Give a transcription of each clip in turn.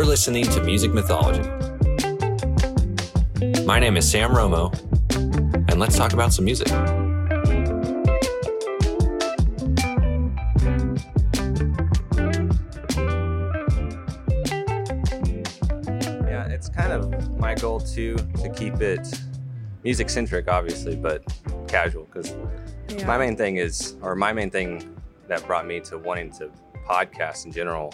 You're listening to Music Mythology. My name is Sam Romo, and let's talk about some music. Yeah, it's kind of my goal too to keep it music centric, obviously, but casual. Because Yeah. my main thing is, or my main thing that brought me to wanting to podcast in general,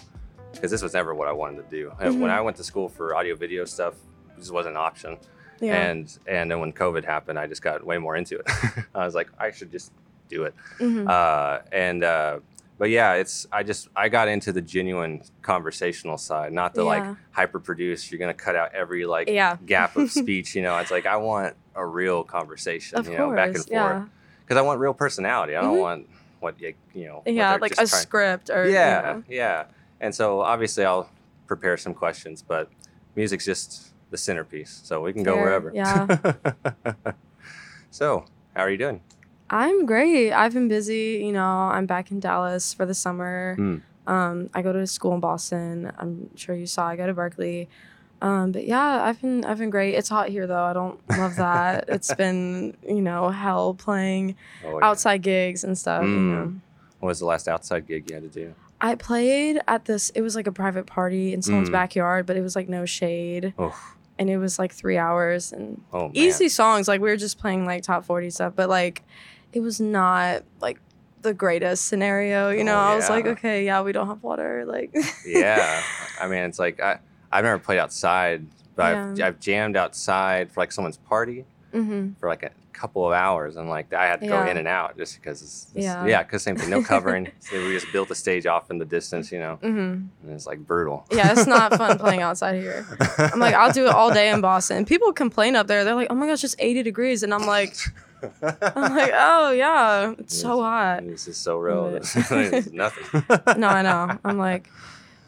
because this was never what I wanted to do. Uh, When. I went to school for audio video stuff, this wasn't an option. yeah. And and then when COVID happened, I just got way more into it. I was like, I should just do it. Mhm. Uh, and uh, but yeah, it's I just I got into the genuine conversational side, not the Yeah. like hyper produced. You're gonna cut out every like Yeah. gap of speech. You know, it's like I want a real conversation. of you course. know, back and forth because I want real personality. I don't Mhm. want what you you know. Yeah, like a trying- script or yeah, you know. yeah. And so obviously I'll prepare some questions, but music's just the centerpiece, so we can go wherever. yeah. so how are you doing? I'm great. I've been busy. You know, I'm back in Dallas for the summer. Mm. Um, I go to school in Boston. I'm sure you saw. I go to Berklee. Um, but yeah, I've been I've been great. It's hot here though. I don't love that. it's been you know hell playing Oh, yeah. outside gigs and stuff. You Mm. know. What was the last outside gig you had to do? I played at this. It was like a private party in someone's Mm. backyard, but it was like no shade, Oh, and it was like three hours and oh easy songs. Like we were just playing like top forty stuff, but like it was not like the greatest scenario. You know, Oh, I was like, okay, yeah, we don't have water. Like, yeah. I mean, it's like I I've never played outside, but I've, I've jammed outside for like someone's party hmm for like a couple of hours, and like I had to go in and out just because it's, it's Yeah. yeah, because same thing, no covering. so we just built the stage off in the distance, you know, hmm and it's like brutal. Yeah, it's not fun playing outside here. I'm like, I'll do it all day in Boston. People complain up there. They're like, oh my gosh, it's 80 degrees, and I'm like, I'm like, oh yeah, it's so hot. This is so real. Nothing. no, I know. I'm like,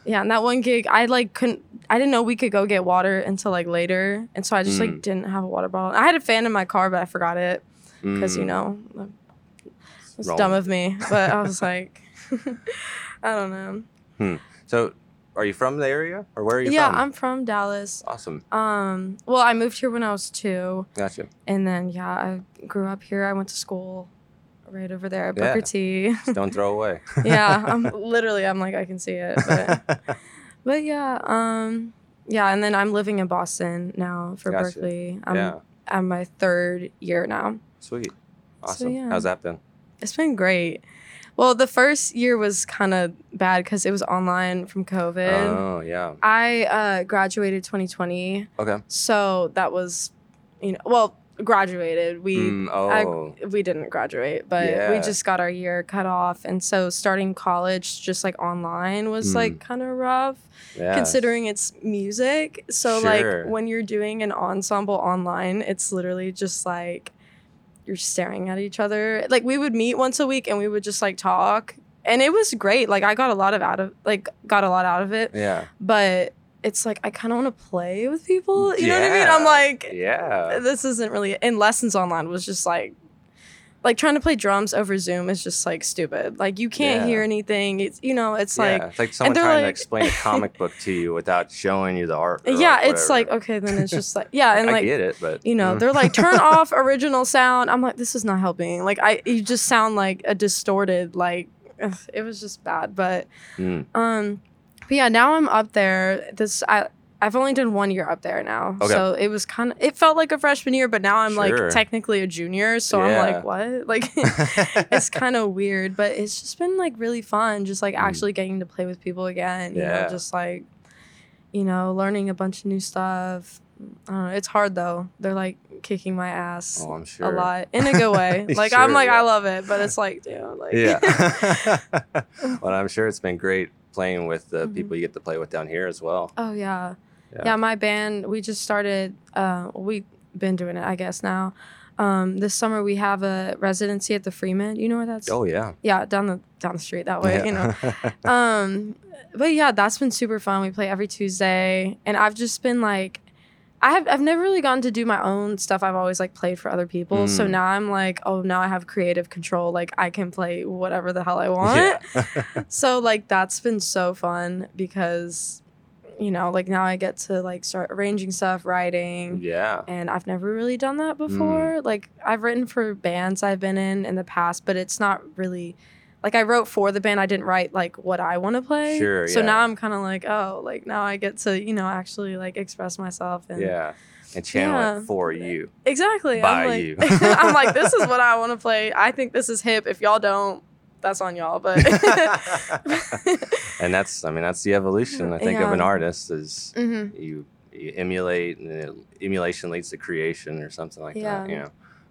yeah. And that one gig, I like couldn't. I didn't know we could go get water until like later, and so I just like Mm. didn't have a water bottle. I had a fan in my car, but I forgot it because you Mm. know, it's Wrong. dumb of me. But I was like, I don't know. So, are you from the area, or where are you from? yeah, from? I'm from Dallas. awesome. Um, well, I moved here when I was two, Gotcha. and then yeah, I grew up here. I went to school right over there at Yeah. Booker T. Just don't throw away. yeah, I'm literally. I'm like, I can see it, but. But yeah, um, yeah, and then I'm living in Boston now for Gotcha. Berklee. I'm yeah. at my third year now. Sweet. Awesome. yeah. How's that been? It's been great. Well, the first year was kind of bad because it was online from COVID. Oh yeah. I uh, graduated 2020, Okay. so that was, you know, well, graduated. We Mm, I- oh. we didn't graduate, but we just got our year cut off, and so starting college just like online was Mm. like kind of rough. yeah. considering it's music. So Sure. like when you're doing an ensemble online, it's literally just like you're staring at each other. Like we would meet once a week and we would just like talk. And it was great. Like I got a lot of out of like got a lot out of it. Yeah. But it's like I kind of want to play with people. You know what I mean? I'm like Yeah. this isn't really and lessons online was just like like trying to play drums over Zoom is just like stupid. Like you can't Yeah. hear anything. It's you know, it's yeah. like it's like someone trying to explain a comic book to you without showing you the art. yeah, it's like okay, then it's just like yeah, and I like get it, but you know, mm. they're like turn off original sound. I'm like, this is not helping. Like I, you just sound like a distorted. Like ugh, it was just bad. But Mm. um, but yeah, now I'm up there. This I. I've only done one year up there now, Okay. so it was kind of. It felt like a freshman year, but now I'm Sure. like technically a junior, so I'm like, what? Like, it's kind of weird, but it's just been like really fun, just like Mm. actually getting to play with people again. You Yeah. know, just like, you know, learning a bunch of new stuff. I don't know. It's hard though. They're like kicking my ass oh, sure. a lot in a good way. Like I'm like yeah. I love it, but it's like, dude, like Yeah. well, I'm sure it's been great playing with the Mhm. people you get to play with down here as well. oh yeah. Yeah. yeah, My band, we just started. Uh, we've been doing it, I guess now. Um, this summer we have a residency at the Freeman. You know where that's? Oh yeah. Yeah, down the down the street that way. Yeah. You know. um but yeah that's been super fun we play every tuesday and i've just been like I have I've never really gotten to do my own stuff. I've always like played for other people. So Mm. now I'm like, oh, now I have creative control. Like I can play whatever the hell I want. Yeah. So like that's been so fun because you know, like now I get to like start arranging stuff, writing. Yeah. And I've never really done that Mm. before. Like I've written for bands I've been in in the past, but it's not really like I wrote for the band. I didn't write like what I want to play. Sure, So yeah. now I'm kind of like, oh, like now I get to you know actually like express myself and Yeah. And channel Yeah. it for you. exactly. By I'm like, you. I'm like, this is what I want to play. I think this is hip. If y'all don't, that's on y'all. But and that's I mean that's the evolution I think of an artist is Mhm. you, you emulate and emulation leads to creation or something like Yeah. that. You know.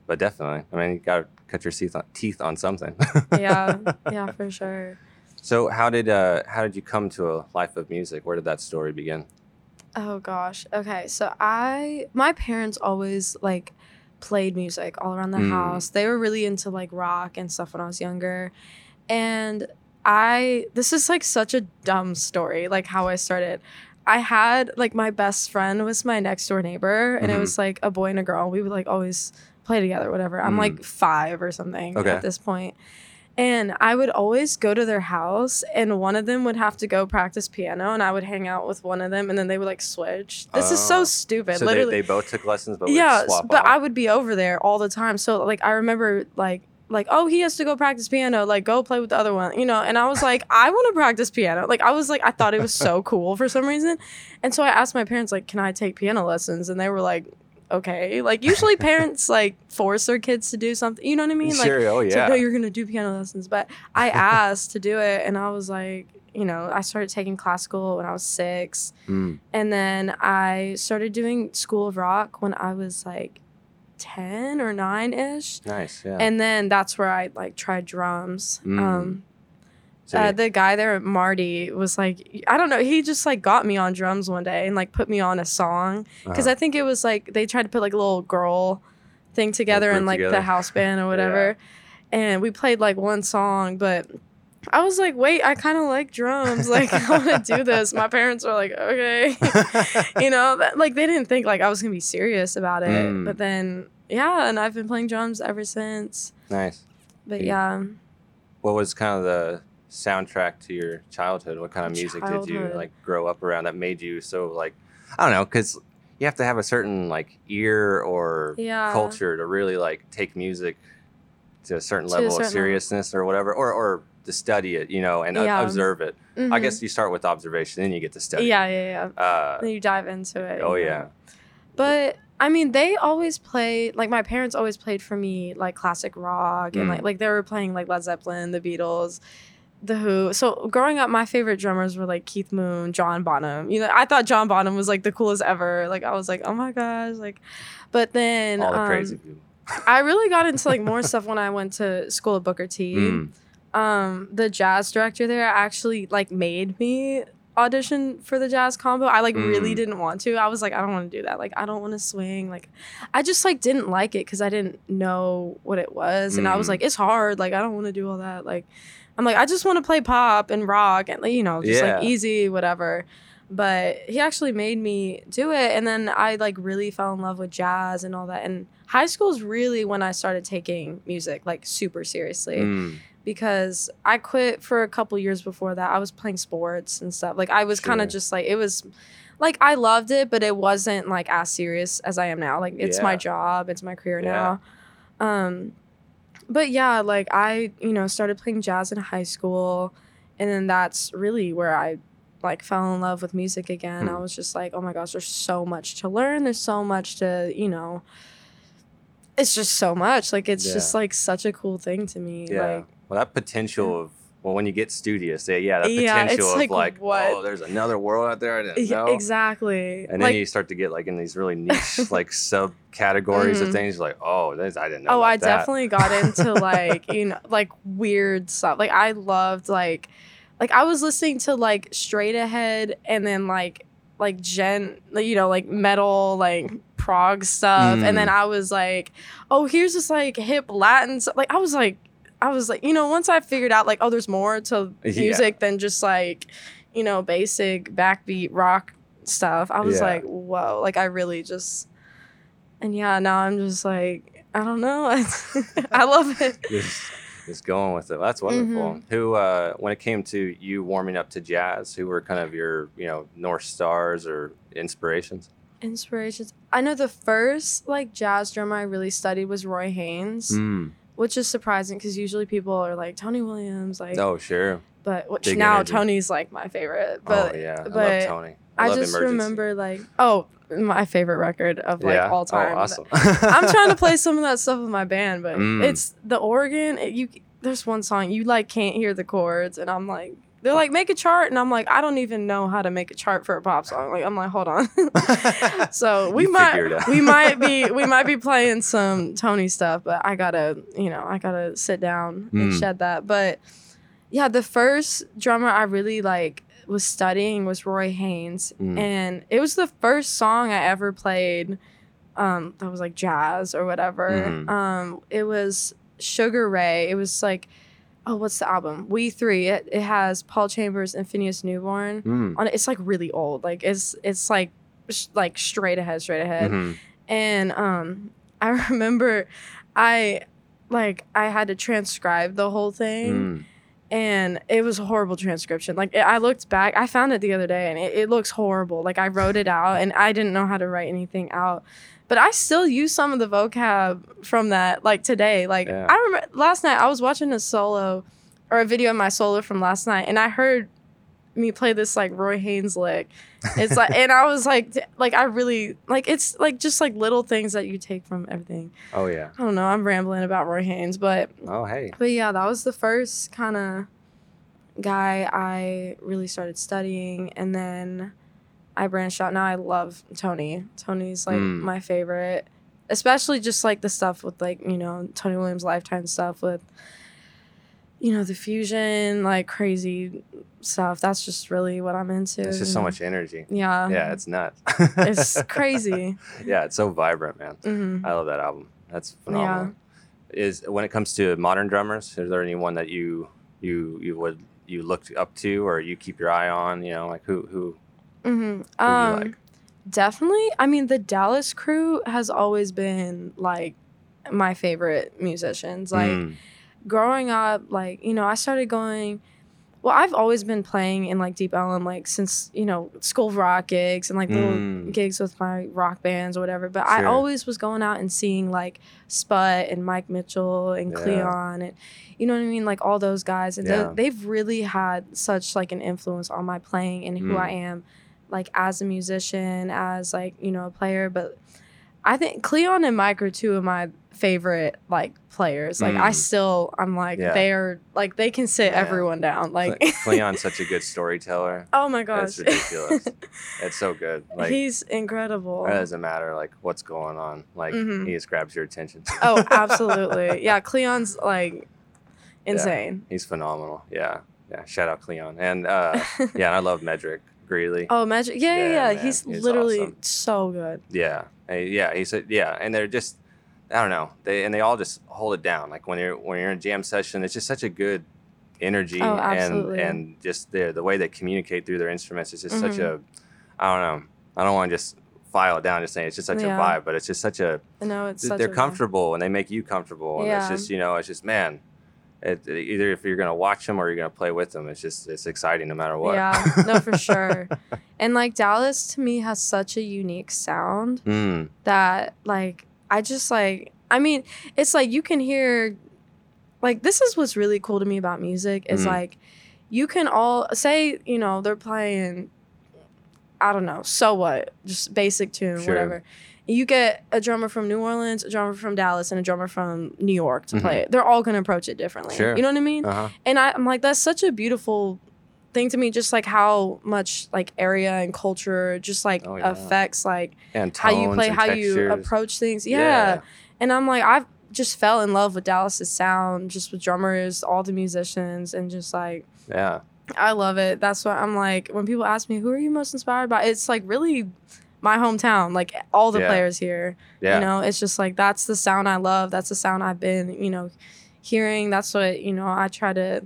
But definitely, I mean, you got to cut your teeth on, teeth on something. yeah, yeah, for sure. So how did uh how did you come to a life of music? Where did that story begin? Oh gosh. Okay. So I my parents always like played music all around the Mm. house. They were really into like rock and stuff when I was younger. And I this is like such a dumb story, like how I started. I had like my best friend was my next door neighbor and it Mhm. was like a boy and a girl. We would like always play together, whatever. I'm Mm. like five or something Okay. at this point. And I would always go to their house, and one of them would have to go practice piano, and I would hang out with one of them, and then they would like switch. This is so Oh. stupid. so Literally, they, they both took lessons, but yeah. But off. I would be over there all the time. So like I remember like like oh he has to go practice piano, like go play with the other one, you know. And I was like I want to practice piano. Like I was like I thought it was so cool for some reason, and so I asked my parents like can I take piano lessons, and they were like okay. Like usually parents like force their kids to do something. You know what I mean? Like sure. oh yeah. like, no, you're gonna do piano lessons. But I asked to do it, and I was like, you know, I started taking classical when I was six, Mm. and then I started doing School of Rock when I was like ten or nine ish, Nice. Yeah. and then that's where I like tried drums. Mm. Um, uh, the guy there, Marty, was like, I don't know, he just like got me on drums one day and like put me on a song because uh-huh. I think it was like they tried to put like a little girl thing together in group like together. the house band or whatever. And we played like one song, but I was like, wait, I kind of like drums. Like, I want to do this. My parents were like, okay. you know, that, like they didn't think like I was going to be serious about it. Mm. But then, yeah, and I've been playing drums ever since. nice. But Yeah. yeah. What was kind of the soundtrack to your childhood? What kind of music did you like grow up around that made you so like I don't know because you have to have a certain like ear or Yeah. culture to really like take music to a certain To a level certain of level. seriousness or whatever or or to study it you know and o- observe it. I Mhm. guess you start with observation then you get to study. Yeah, yeah, yeah. Uh, Then you dive into it. oh you know. yeah. But I mean, they always played like my parents always played for me like classic rock and Mm. like like they were playing like Led Zeppelin, the Beatles, the Who. So growing up, my favorite drummers were like Keith Moon, John Bonham. You know, I thought John Bonham was like the coolest ever. Like I was like, oh my gosh, like. But then All the um, crazy people. I really got into like more stuff when I went to school at Booker T. Mm. Um, the jazz director there actually like made me audition for the jazz combo. I like really Mm. didn't want to. I was like, I don't want to do that. Like, I don't want to swing. Like, I just like didn't like it because I didn't know what it was, and I was Mm. like, it's hard. Like, I don't want to do all that. Like, I'm like, I just want to play pop and rock and you know, just Yeah. like easy, whatever. But he actually made me do it, and then I like really fell in love with jazz and all that. And high school is really when I started taking music like super seriously Mm. because I quit for a couple years before that. I was playing sports and stuff. Like I was kind of just like it was like I loved it, but it wasn't like as serious as I am now. Like it's my job, it's my career Yeah. now. Um but yeah, like I, you know, started playing jazz in high school and then that's really where I like fell in love with music again. Hmm. I was just like, "Oh my gosh, there's so much to learn. There's so much to, you know, it's just so much. Like it's Yeah. just like such a cool thing to me. Yeah. Like well, that potential of well, when you get studious, yeah, yeah, that Yeah, potential of like, like, oh, there's another world out there I didn't Yeah, know. exactly. And then like, you start to get like in these really niche like subcategories of Mhm. things. Like, oh, this I didn't know. oh, I that. definitely got into like you know like weird stuff. Like I loved like like I was listening to like Straight Ahead and then like like gen you know like metal like prog stuff and then Mm. I was like oh here's this like hip Latin stuff. like I was like I was like you know once I figured out like oh there's more to Yeah. music than just like you know basic backbeat rock stuff I was Yeah. like whoa like I really just and yeah now I'm just like I don't know I love it Just Just going with it. That's wonderful. Mhm. Who, uh, when it came to you warming up to jazz, who were kind of your, you know, north stars or inspirations? Inspirations. I know the first like jazz drummer I really studied was Roy Haynes, Mm. Which is surprising because usually people are like Tony Williams, like, Oh, sure. but which big now energy. Tony's like my favorite. But oh, yeah. I but love Tony. I, I, just Emergency. remember like oh my favorite record of like yeah. all time. Oh, awesome. I'm trying to play some of that stuff with my band, but Mm. it's the organ. It, you there's one song you like can't hear the chords, and I'm like, they're like make a chart, and I'm like, I don't even know how to make a chart for a pop song. Like I'm like, hold on. so we You figure it might we might be we might be playing some Tony stuff, but I gotta you know I gotta sit down and Mm. shed that. But yeah, the first drummer I really like was studying was Roy Haynes, Mm. and it was the first song I ever played um, that was like jazz or whatever. Mhm. Um, it was Sugar Ray. It was like, oh, what's the album? We Three. It, it has Paul Chambers and Phineas Newborn Mm. on it. It's like really old. Like it's it's like sh- like straight ahead, straight ahead. Mhm. And um, I remember I like I had to transcribe the whole thing Mm. And it was a horrible transcription. Like I looked back, I found it the other day, and it, it looks horrible. Like I wrote it out, and I didn't know how to write anything out, but I still use some of the vocab from that, like today. Like Yeah. I remember last night I was watching a solo or a video of my solo from last night, and I heard me play this like Roy Haynes lick. It's like, and I was like, like I really like it's like just like little things that you take from everything. Oh, yeah. I don't know. I'm rambling about Roy Haynes, but Oh, hey. but yeah, that was the first kind of guy I really started studying. And then I branched out. Now I love Tony. Tony's like Mm. my favorite, especially just like the stuff with like, you know, Tony Williams Lifetime stuff with, you know, the fusion, like crazy stuff. That's just really what I'm into. It's just so much energy. Yeah. Yeah, it's nuts. It's crazy. yeah, it's so vibrant, man. hmm I love that album. That's phenomenal. Is when it comes to modern drummers, is there anyone that you you you would you look up to or you keep your eye on? You know, like who who hmm who Um, you like? Definitely. I mean, the Dallas crew has always been like my favorite musicians. Like Mm, growing up, like, you know, I started going well, I've always been playing in like Deep Ellum like since, you know, school rock gigs and like little Mm. gigs with my rock bands or whatever. But I always was going out and seeing like Sput and Mike Mitchell and Yeah. Cleon and you know what I mean? Like all those guys. And Yeah. they, they've really had such like an influence on my playing and who Mm. I am like as a musician, as like, you know, a player. But I think Cleon and Mike are two of my favorite like players. Like I Mm. still I'm like Yeah. they're like they can sit Yeah. everyone down. Like Cleon's such a good storyteller. Oh my gosh. That's ridiculous. It's so good. Like He's incredible. it doesn't matter like what's going on. Like Mhm. he just grabs your attention. oh, absolutely. Yeah, Cleon's like insane. He's phenomenal. Yeah. Yeah. Shout out Cleon. And uh yeah, and I love Medrick Greeley. Oh, magic. Yeah, yeah, Yeah, man, He's literally awesome. so good. Yeah, Hey, yeah. He said, yeah, and they're just, I don't know, they and they all just hold it down. Like when you're when you're in a jam session, it's just such a good energy Oh, and absolutely. and just the the way they communicate through their instruments is just such Mhm. a, I don't know, I don't want to just file it down just saying it's just such Yeah. a vibe, but it's just such a No, it's such they're a- comfortable and they make you comfortable, and it's Yeah. just you know it's just man. It, either if you're gonna watch them or you're gonna play with them, it's just it's exciting no matter what. Yeah, no, for sure. And like Dallas to me has such a unique sound Mm, that like I just like I mean, it's like you can hear like this is what's really cool to me about music is Mhm. like you can all say, you know, they're playing I don't know, so what? Just basic tune, Sure. whatever. You get a drummer from New Orleans, a drummer from Dallas, and a drummer from New York to play it. They're all gonna approach it differently. Mm-hmm. Sure. You know what I mean? uh-huh. and I, I'm like, that's such a beautiful thing to me. Just like how much like area and culture just like Oh, yeah. affects like how you play, how you approach things. Yeah. And I'm like, I've just fell in love with Dallas's sound, just with drummers, all the musicians, and just like yeah. I love it. That's what I'm like. When people ask me, who are you most inspired by? It's like really my hometown, like all the Yeah. players here. Yeah. You know, it's just like that's the sound I love. That's the sound I've been, you know, hearing. That's what, you know, I try to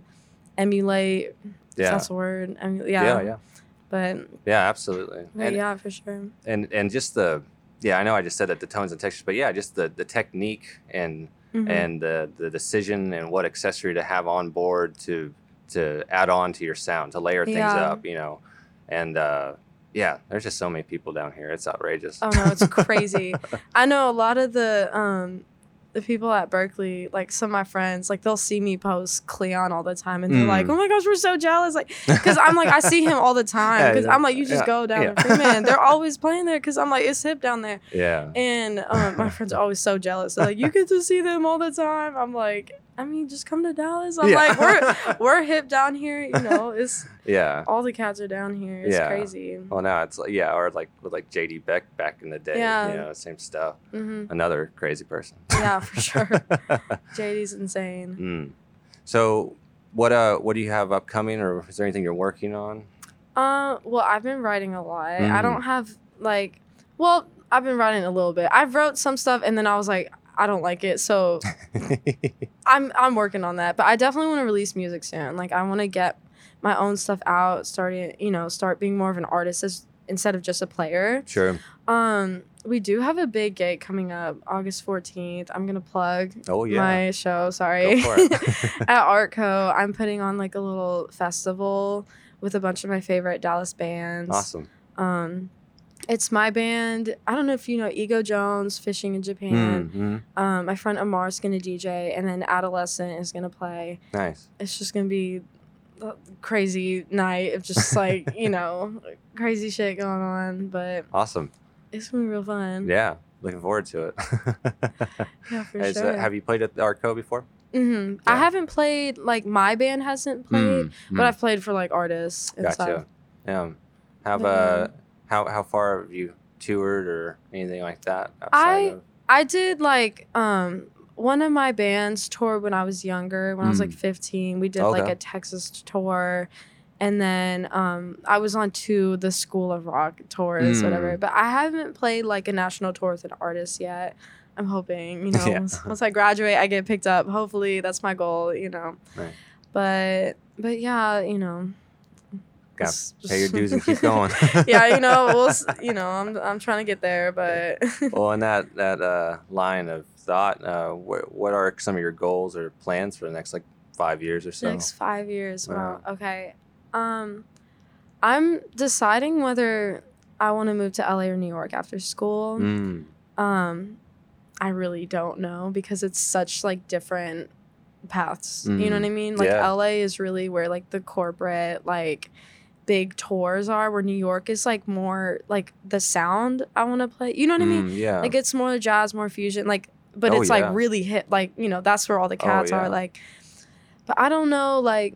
emulate. Yeah. that's a word. I mean, yeah. yeah, yeah, But, yeah, absolutely. but And, yeah, for sure. and and just the yeah, I know I just said that the tones and textures, but yeah, just the the technique and Mhm. and the the decision and what accessory to have on board to to add on to your sound to layer things Yeah. up you know and uh yeah there's just so many people down here it's outrageous Oh no, it's crazy. I know a lot of the um the people at Berklee, like some of my friends, like they'll see me post Cleon all the time, and they're like, Mm. "Oh my gosh, we're so jealous!" Like, because I'm like, I see him all the time. Because yeah, I'm like, you just yeah, go down yeah. to Freeman. They're always playing there. Because I'm like, it's hip down there, yeah and um, my friends are always so jealous. They're like, you get to see them all the time. I'm like, I mean, just come to Dallas. I'm Yeah. like, we're we're hip down here. You know, it's yeah all the cats are down here. It's Yeah. crazy. well now it's like yeah or like with like jd beck back in the day Yeah. you know same stuff hmm another crazy person Yeah, for sure. JD's insane. mm. so what uh what do you have upcoming or is there anything you're working on Uh, well, I've been writing a lot. I Mhm. don't have like, well, I've been writing a little bit. I've wrote some stuff, and then I was like, I don't like it, so I'm I'm working on that. But I definitely want to release music soon. Like, I want to get my own stuff out, starting, you know, start being more of an artist as instead of just a player. sure Um, we do have a big gig coming up, August 14th. I'm gonna plug oh yeah my show. Sorry, Go for it. at Artco. I'm putting on like a little festival with a bunch of my favorite Dallas bands. awesome Um, it's my band. I don't know if you know Ego Jones, Fishing in Japan. Mhm. Um, my friend Amar's gonna DJ, and then Adolescent is gonna play. nice It's just gonna be a crazy night of just like you know crazy shit going on, but awesome it's gonna be real fun. Yeah, looking forward to it. Yeah, for Is, uh, sure. have you played at the Arco before? Mm-hmm. I haven't played like my band hasn't played, but I've played for like artists and gotcha. stuff. Yeah. Have uh, how how far have you toured or anything like that? I- of- I did like um one of my bands toured when I was younger, when I was like Mm. 15. We did like a Texas tour. And then um, I was on two the School of Rock tours, Mm. whatever. But I haven't played like a national tour with an artist yet. I'm hoping, you know, Yeah. once, once I graduate, I get picked up. Hopefully, that's my goal, you know. Right. But but yeah, you know, Got pay your dues and keep going. yeah, you know, we'll, you know, I'm I'm trying to get there, but well, in that that uh, line of thought, uh, what what are some of your goals or plans for the next like five years or so? Next five years. Wow. Wow. Okay. Um, I'm deciding whether I want to move to LA or New York after school. Mm, Um, I really don't know because it's such like different paths. You know what I mean? Like Yeah. LA is really where like the corporate like big tours are, where New York is like more like the sound I want to play. You know what I mean? mm, yeah. Like it's more jazz, more fusion. Like, but Oh, it's yeah. like really hit. Like you know, that's where all the Oh, cats yeah. are. Like, but I don't know. Like,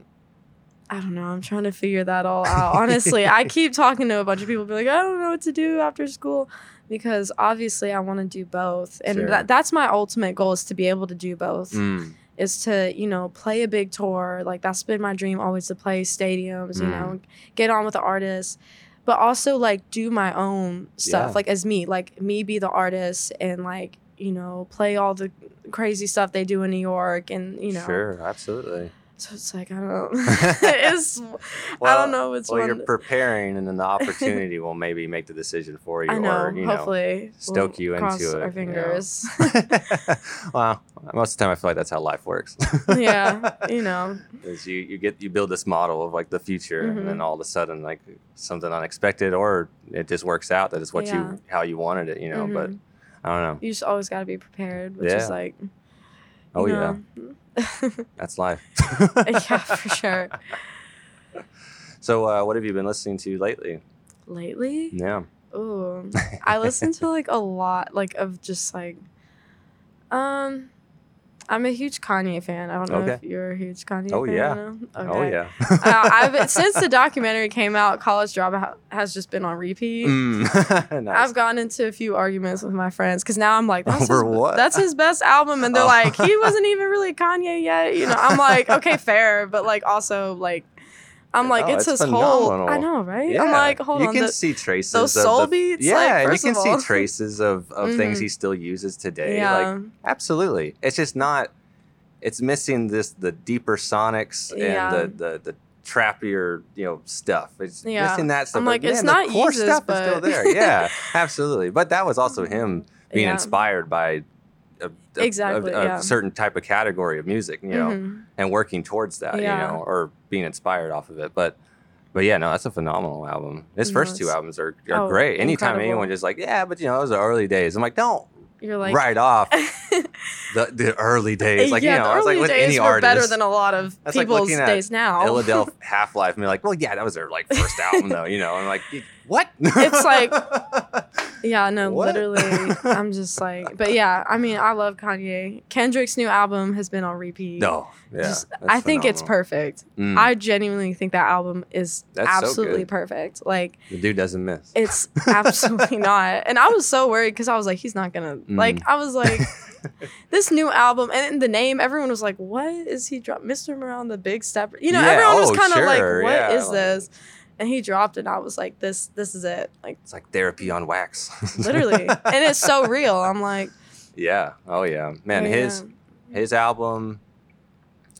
I don't know. I'm trying to figure that all out. Honestly, I keep talking to a bunch of people, be like, I don't know what to do after school, because obviously I want to do both, and Sure. that that's my ultimate goal is to be able to do both. Mm, Is to you know play a big tour. Like that's been my dream always to play stadiums. You Mm. know, get on with the artists. But also like do my own stuff, Yeah. like as me, like me be the artist and like you know play all the crazy stuff they do in New York and you know Sure, absolutely. So it's like I don't it's I don't know which well, one you're preparing, and then the opportunity will maybe make the decision for you, I know or you know, stoke we'll you into it. our you know. fingers well, most of the time I feel like that's how life works. yeah you know is you, you get you build this model of like the future, and Mm-hmm. then all of a sudden like something unexpected, or it just works out that it's what Yeah. you how you wanted it, you know. But Mhm. I don't know. you just always got to be prepared which Yeah. is like Oh yeah, know. that's life. yeah for sure So uh, what have you been listening to lately? lately Yeah. Ooh, I listen to like a lot, like of just like, um, I'm a huge Kanye fan. I don't know if you're a huge Kanye fan. Oh, fan. yeah. Oh Okay. yeah. uh, I've since the documentary came out, College Dropout has just been on repeat. Mm. nice. I've gotten into a few arguments with my friends because now I'm like, that's Over his, what? That's his best album, and they're Oh. like, he wasn't even really Kanye yet. You know, I'm like, okay, fair, but like also like, I'm like, Oh, it's, it's his whole. I know, right? Yeah. I'm like, hold you on, can the- see traces those of soul the- beats, Yeah, like, you can see traces of, of things Mhm. he still uses today. yeah. Like absolutely. It's just not it's missing this the deeper sonics and Yeah. the, the the trappier, you know, stuff. It's Yeah. missing that stuff. I'm but like, it's man, not the core Yeezus, stuff is still there. Yeah, absolutely. But that was also him being Yeah. inspired by a, a- Exactly, a, a yeah. certain type of category of music, you know, Mhm. and working towards that, Yeah. you know, or being inspired off of it. But but yeah, no, that's a phenomenal album. His first two albums are, are oh, great. Anytime incredible. anyone just like, yeah, but you know, those are early days. I'm like, don't You're like write off the, the early days. Like, yeah, you know, I was like with any artist. better than a lot of That's like people's looking days now. Illadelph Half Life and be like, well, yeah, that was their like first album though, you know. I'm like, what? It's like- Yeah, no, What? literally. I'm just like, but yeah, I mean, I love Kanye. Kendrick's new album has been on repeat. no, yeah, Just- I think it's perfect. Mm, I genuinely think that album is That's absolutely good. perfect. Like, the dude doesn't miss. it's absolutely not. And I was so worried because I was like, he's not gonna Mm. like. I was like, this new album and the name, everyone was like, "What is he drop? Mr. Morale, the Big Stepper." You know, Yeah, everyone was oh, kind of sure, like, "What is yeah, like- this?" And he dropped it. and I was like, "This, this is it." Like It's like therapy on wax. literally, and it's so real. I'm like, yeah. Oh yeah, man. yeah. His his album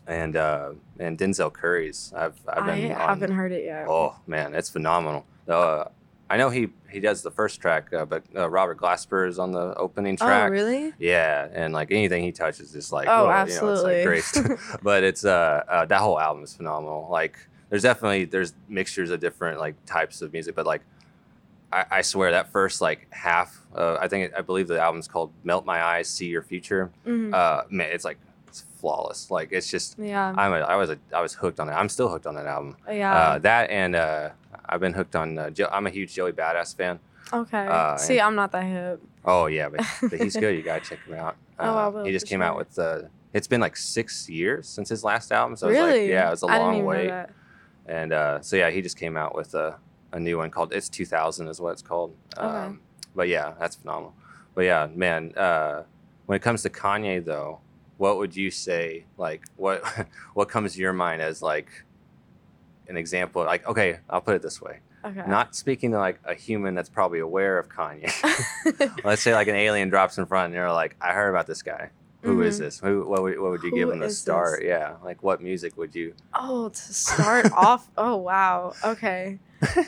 and uh and Denzel Curry's. I've I've I been on- haven't heard it yet. Oh man, it's phenomenal. Uh, I know he he does the first track, uh, but uh, Robert Glasper is on the opening Oh, track. really? Yeah, and like anything he touches is like Oh, whoa, absolutely. You know, it's like great. but it's uh, uh that whole album is phenomenal. Like there's definitely there's mixtures of different like types of music, but like I, I swear that first like half, uh, I think I believe the album's called "Melt My Eyes, See Your Future." Mhm. Uh, man, it's like it's flawless. Like it's just yeah, I'm a, I was a, I was hooked on it. I'm still hooked on that album. yeah. Uh, that and uh, I've been hooked on. Uh, jo- I'm a huge Joey Badass fan. okay. uh, See, and- I'm not that hip. Oh yeah, but, but he's good. You gotta check him out. Oh, I Uh, will, He just came out with. Uh, it's been like six years since his last album, so it's really? like yeah, it was a I long wait. And uh, so yeah, he just came out with a, a new one called "It's 2000" is what it's called. Okay. Um, but yeah, that's phenomenal. But yeah, man, uh, when it comes to Kanye though, what would you say? Like what what comes to your mind as like an example? Like okay, I'll put it this way. Okay. Not speaking to like a human that's probably aware of Kanye. Let's say like an alien drops in front and you're like, I heard about this guy. Who is Mhm. this? Who? What would, what would you give Who him to start? this? Yeah, like what music would you? Oh, to start off. Oh, wow. Okay.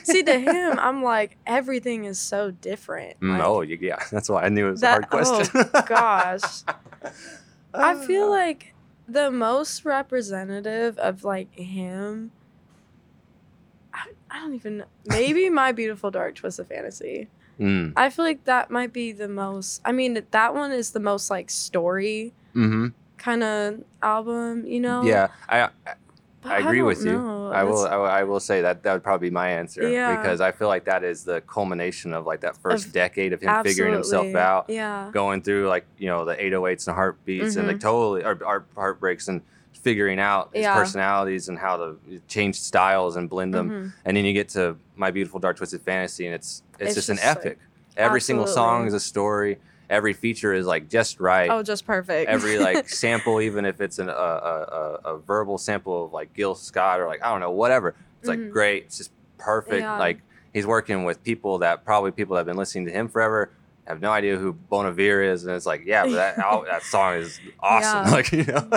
See, to him, I'm like, everything is so different. Mm, Like, oh, you, yeah. That's why I knew it was that- a hard question. oh, gosh. I Uh. feel like the most representative of like him. I, I don't even know. Maybe My Beautiful Dark Twisted Fantasy. Mm, I feel like that might be the most. I mean, that one is the most like story hmm kind of album, you know? Yeah, I I, I agree don't with you. know. I will, I will I will say that that would probably be my answer Yeah. because I feel like that is the culmination of like that first Of- decade of him figuring himself out. Yeah. going through like you know the 808s and heartbeats and like totally or, or heartbreaks and figuring out his Mm-hmm. Yeah. personalities and how to change styles and blend them Mhm. and then you get to my beautiful dark twisted fantasy and it's it's, It's just, an just, like, epic every single song is a story every feature is like just right Oh, just perfect. every like sample even if it's an, a, a, a, verbal sample of like gil scott or like i don't know whatever it's like Mhm. great it's just perfect Yeah. like he's working with people that probably people that have been listening to him forever have no idea who Bon Iver is, and it's like, yeah, but that that song is awesome. Yeah. Like, you know,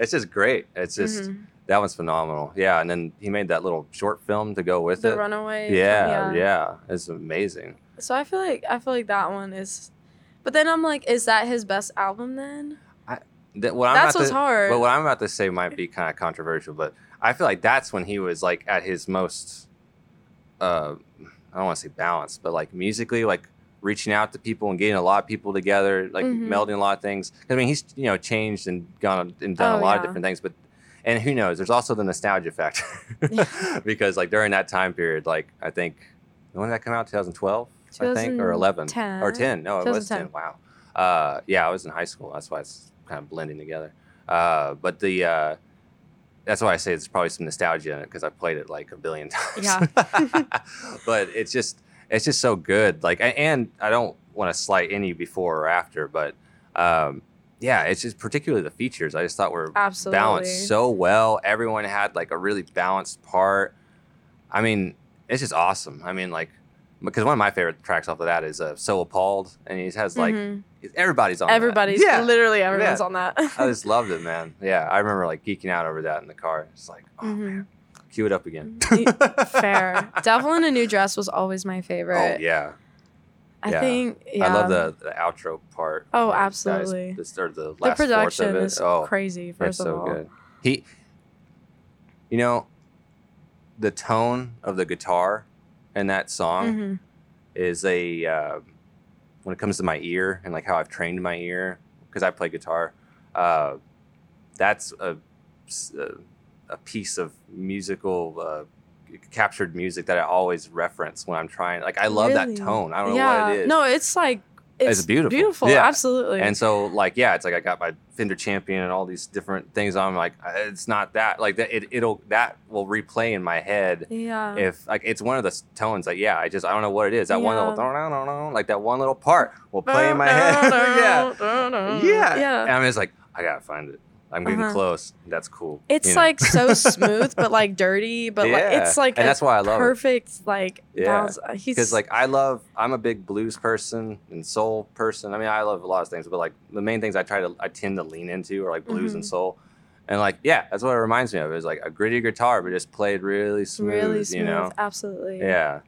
it's just great. It's just Mhm. That one's phenomenal. Yeah, and then he made that little short film to go with the it. Runaway. yeah, yeah, it's amazing. So I feel like I feel like that one is, but then I'm like, is that his best album then? That, what I'm That's about what's to, hard. But what I'm about to say might be kind of controversial, but I feel like that's when he was like at his most, uh, I don't want to say balanced, but like musically, like reaching out to people and getting a lot of people together, like Mhm. melding a lot of things. I mean, he's you know changed and gone and done Oh, a lot of different things, but and who knows? There's also the nostalgia factor because like during that time period, like I think when did that come out? 2012, I think, or 11 or 10? No, it was 10. Wow. Uh, yeah, I was in high school. That's why it's kind of blending together. Uh, but the uh, that's why I say it's probably some nostalgia in it because I played it like a billion times. Yeah. but it's just it's just so good. Like, and I don't want to slight any before or after, but um, yeah, it's just particularly the features. I just thought were Absolutely. balanced so well. Everyone had like a really balanced part. I mean, it's just awesome. I mean, like because one of my favorite tracks off of that is uh, "So Appalled," and he has like Mhm. everybody's on. that. everybody's yeah. literally everyone's Yeah. on that. I just loved it, man. Yeah, I remember like geeking out over that in the car. It's like, oh Mhm. man, cue it up again. Fair. Devil in a New Dress was always my favorite. Oh yeah, I Yeah. think yeah. I love the, the outro part. Oh, guys, absolutely. this- the the last fourth production of it. is oh, crazy. First of so all, good. He, you know, the tone of the guitar in that song Mhm. is a uh, when it comes to my ear and like how I've trained my ear because I play guitar. Uh, that's a piece of musical uh, captured music that I always reference when I'm trying. Like I love Really? that tone. I don't yeah. know what it is. No, it's like It's it's, beautiful. Beautiful, Yeah. absolutely. And so, like, yeah, it's like I got my Fender Champion and all these different things on. Like, uh, it's not that. Like that, it, it'll that will replay in my head yeah. if like it's one of the tones. Like, yeah, I just I don't know what it is. That one little Yeah. no like that one little part will play in my head. yeah, yeah, Yeah. And I'm just like, I gotta find it. I'm getting Uh-huh. close. That's cool. It's you know? like so smooth, but like dirty, but like it's like and that's why I love it. perfect like Yeah. balance. Uh, He's because like I love I'm a big blues person and soul person. I mean I love a lot of things, but like the main things I try to I tend to lean into are like blues and Mhm. soul. And like yeah, that's what it reminds me of. Is like a gritty guitar, but just played really smooth. really smooth. You know? Absolutely. Yeah,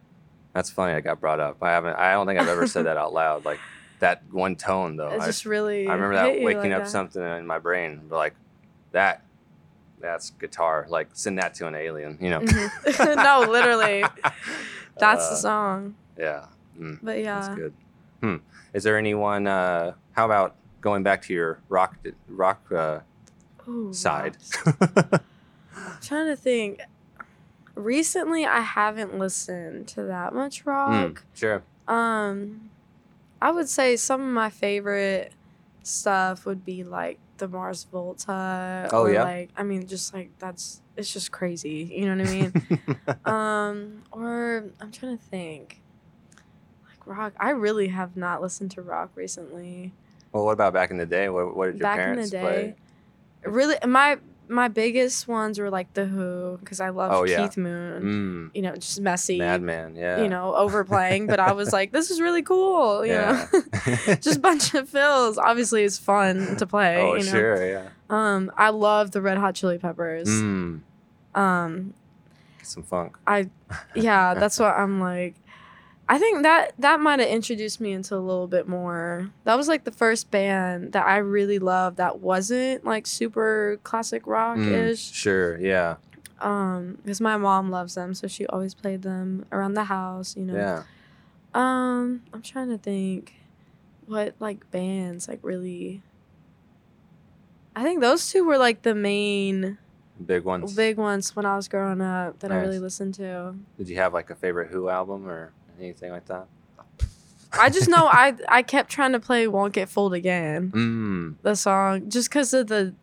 that's funny. I got brought up. I haven't. I don't think I've ever said that out loud. Like that one tone though. It I, just really. I remember that waking like up that. something in my brain. Like that. That's guitar. Like send that to an alien. You know. Mhm. no, literally, that's Uh, the song. Yeah. Mm. But yeah, That's good. Hmm. Is there anyone? Uh, how about going back to your rock rock uh, Ooh, side? Trying to think. Recently, I haven't listened to that much Hmm, rock. sure. Um, I would say some of my favorite stuff would be like the Mars Volta. Oh, or yeah? Like I mean, just like that's it's just crazy. You know what I mean? um, or I'm trying to think. Like rock, I really have not listened to rock recently. well, what about back in the day? What, what did your Back in the parents day, play? Really, my my biggest ones were like the Who because I love Oh, yeah. Keith Moon. Mm, You know, just messy. Madman. Yeah. You know, overplaying, but I was like, this is really cool. You Yeah. know, just a bunch of fills. Obviously, it's fun to play. oh you know? sure. Yeah. Um, I love the Red Hot Chili Peppers. Mm, Um, some funk. I, yeah, that's what I'm like. I think that that might have introduced me into a little bit more. That was like the first band that I really loved that wasn't like super classic rock Mm, ish. sure. Yeah. Um, because my mom loves them, so she always played them around the house. You know. Yeah. Um, I'm trying to think what like bands like really. I think those two were like the main Big ones. big ones when I was growing up that I really listened to. Did you have like a favorite Who album or anything like that? I just know I I kept trying to play "Won't Get Fooled Again" Mm. the song just because of the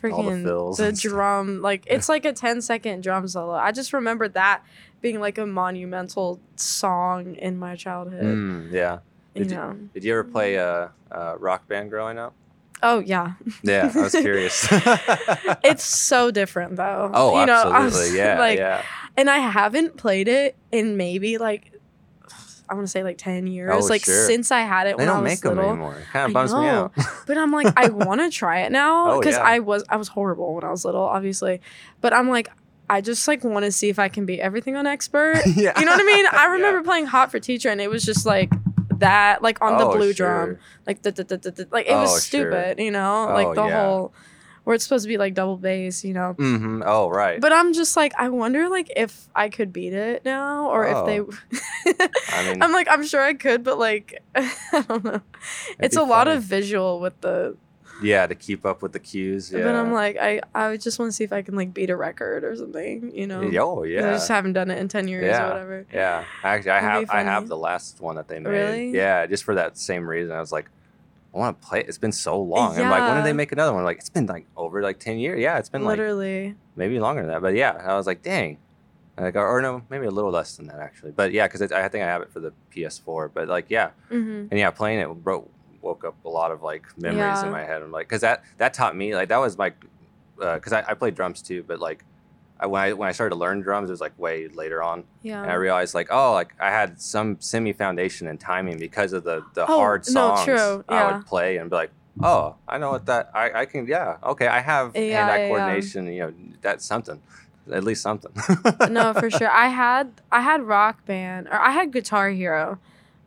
freaking fills the, stuff. drum like it's like a 10 second drum solo. I just remember that being like a monumental song in my childhood. Mm, yeah. Did you-. Did you ever play a, rock band growing up? Oh yeah. Yeah, I was curious. it's so different though. oh, you know, I was absolutely. Yeah, like, yeah. and I haven't played it in maybe like I want to say like ten years, Oh, like sure. since I had it They when I don't was make them little. anymore. It kind I of bums me out. But I'm like, I want to try it now Oh, because yeah. I was I was horrible when I was little, obviously. But I'm like, I just like want to see if I can be everything on expert. yeah. You know what I mean? I Yeah. remember playing Hot for Teacher, and it was just like that, like on the Oh, blue sure. drum, like the, the, the, the, the- like it Oh, was sure. stupid, you know, Oh, like the yeah. whole where it's supposed to be like double bass, you know. Mm-hmm. Oh, right. But I'm just like, I wonder like if I could beat it now, or Oh. if they. I mean- I'm like, I'm sure I could, but like, I don't know. It's a lot of visual with the yeah, to keep up with the cues. Yeah. But I'm like, I I just want to see if I can like beat a record or something, you know? oh, yeah. I just haven't done it in ten years Yeah. or whatever. Yeah, actually, I That'd have I have the last one that they made. Really? Yeah, just for that same reason. I was like, I want to play. it. It's been so long. I'm like, when did they make another one? Like, it's been like over like ten years. Yeah, it's been like Literally. maybe longer than that. But yeah, I was like, dang. Like, or, or no, maybe a little less than that actually. But yeah, because I think I have it for the PS4. But like, yeah, hmm and yeah, playing it woke up a lot of like memories Yeah. in my head. I'm like, because that that taught me like that was my, because I, I played drums too. But like, I, when I when I started to learn drums, it was like way later on. Yeah. And I realized like, oh, like I had some semi foundation in timing because of the the Oh, hard no, songs true, I would play and be like, oh, I know what that I, I can yeah okay I have Yeah, hand eye yeah. coordination. You know that's something, at least something. no, for sure. I had I had Rock Band or I had Guitar Hero,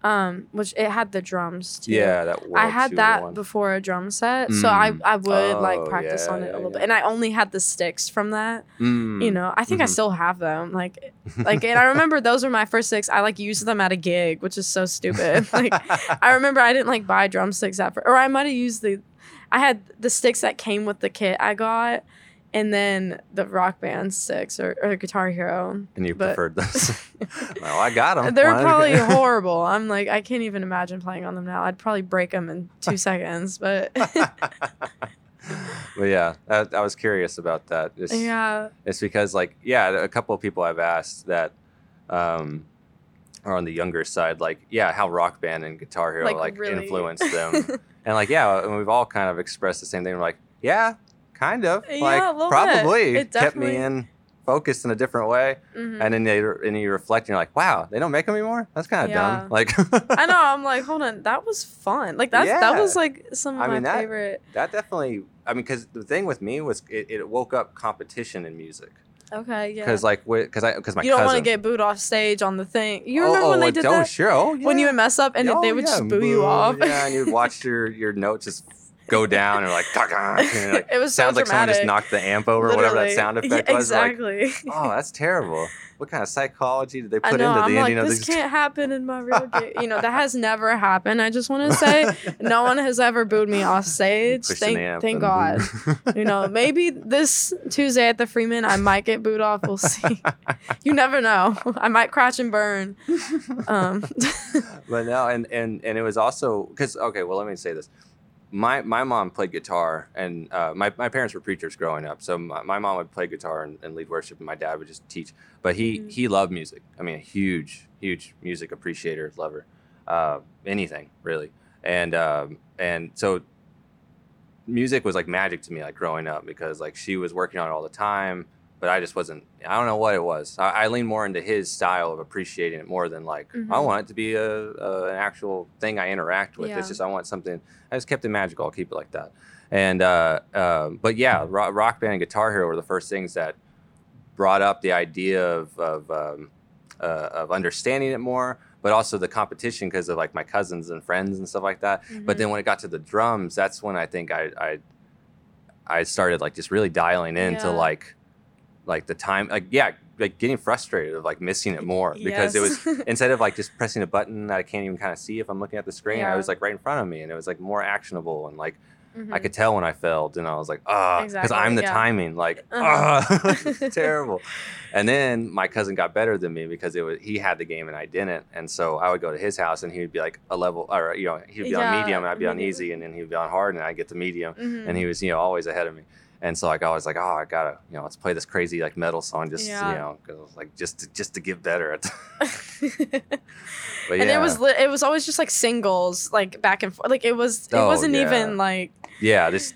um, which it had the drums too. Yeah, that was. I had that one. before a drum set, so I, Mm. I would like Oh, practice yeah, on it yeah, a little yeah. bit, and I only had the sticks from that. Mm. You know, I think I Mhm. still have them. Like, like, and I remember those were my first sticks. I like used them at a gig, which is so stupid. like, I remember I didn't like buy drumsticks at first, or I might have used the. I had the sticks that came with the kit I got, and then the rock band six or, or Guitar Hero. and you but- preferred those. well, I got them. They're probably horrible. I'm like, I can't even imagine playing on them now. I'd probably break them in two seconds, but but yeah, I, I was curious about that. It's, yeah, it's because like yeah, a couple of people I've asked that um, are on the younger side, like yeah, how Rock Band and Guitar Hero like, like, really. influenced them, and like yeah, and we've all kind of expressed the same thing. We're like yeah, kind of, Yeah, like little bit. probably It kept me in focused in a different way, Mhm. and then they and you reflect, and you're like wow, they don't make them anymore. That's kind of Yeah. dumb. Like I know. I'm like, hold on, that was fun. Like that's that was like some of I my mean, that- favorite. that definitely. I mean, because the thing with me was it, it woke up competition in music. Okay, yeah. Because like because I because my you don't want to get booed off stage on the thing. You Oh, remember oh, when they oh, did oh, that? sure. Oh, When you would mess up and Oh, they would yeah, just boo you off. Yeah, and you'd watch your your notes just go down and like, and like it was so sounds like someone just knocked the amp over, whatever that sound effect Yeah, was. Like, Exactly. oh, that's terrible. What kind of psychology did they put know. into I'm the like, ending of this these? can't happen in my real game. You know, that has never happened. I just want to say, no one has ever booed me off stage. Thank, thank God. you know, maybe this Tuesday at the Freeman, I might get booed off. We'll see. You never know. I might crash and burn. Um, but no, and and and it was also because okay, well, let me say this. My my mom played guitar, and uh, my my parents were preachers growing up. So my, my mom would play guitar and, and lead worship, and my dad would just teach. But he Mhm. he loved music. I mean, a huge huge music appreciator, lover, uh, anything really. And um, and so music was like magic to me, like growing up, because like she was working on it all the time. But I just wasn't. I don't know what it was. I, I leaned more into his style of appreciating it more than like I Mhm. want it to be a, a an actual thing I interact with. Yeah. It's just I want something. I just kept it magical. I'll keep it like that. And uh, um, but yeah, rock, rock band and Guitar Hero were the first things that brought up the idea of of, um, uh, of understanding it more, but also the competition because of like my cousins and friends and stuff like that. But Mhm. then when it got to the drums, that's when I think I I, I started like just really dialing into Yeah. like like the time like yeah like getting frustrated of like missing it more because it was instead of like just pressing a button that I can't even kind of see if I'm looking at the screen, I was like right in front of me and it was like more actionable and like I Mhm. could tell when I failed and I was like, ah, because Exactly, I'm the yeah. timing, like, Uh-huh. ah, terrible. And then my cousin got better than me because it was he had the game and I didn't, and so I would go to his house and he would be like a level, or you know, he'd be on medium and I'd be on easy, and then he'd be on hard and I'd get the medium, Mhm. and he was you know always ahead of me. And so like I was like, oh, I gotta, you know, let's play this crazy like metal song, just Yeah. you know, because like just to, just to get better at. but and it was li- it was always just like singles, like back and forth. Like it was it Oh, wasn't yeah. even like yeah, just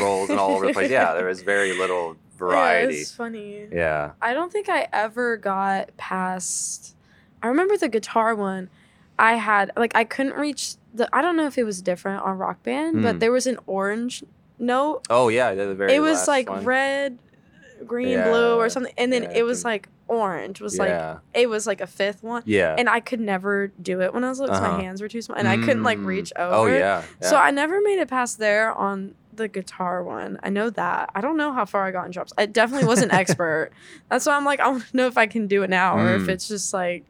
rolls and all over the place. Yeah, there was very little variety. Yeah, it's funny. Yeah. I don't think I ever got past. I remember the guitar one. I had like I couldn't reach the. I don't know if it was different on Rock Band, Hmm. but there was an orange note. Oh yeah, the very. it was like one. red, green, blue, or something, and then yeah, it was like orange. Was like it was like a fifth one, yeah. and I could never do it when I was little. 'cause Uh-huh. My hands were too small, and I couldn't like Mm. reach over. Oh yeah. yeah. So I never made it past there on the guitar one. I know that. I don't know how far I got in drops. I definitely was an expert. That's why I'm like, I want to know if I can do it now or if Mm. it's just like,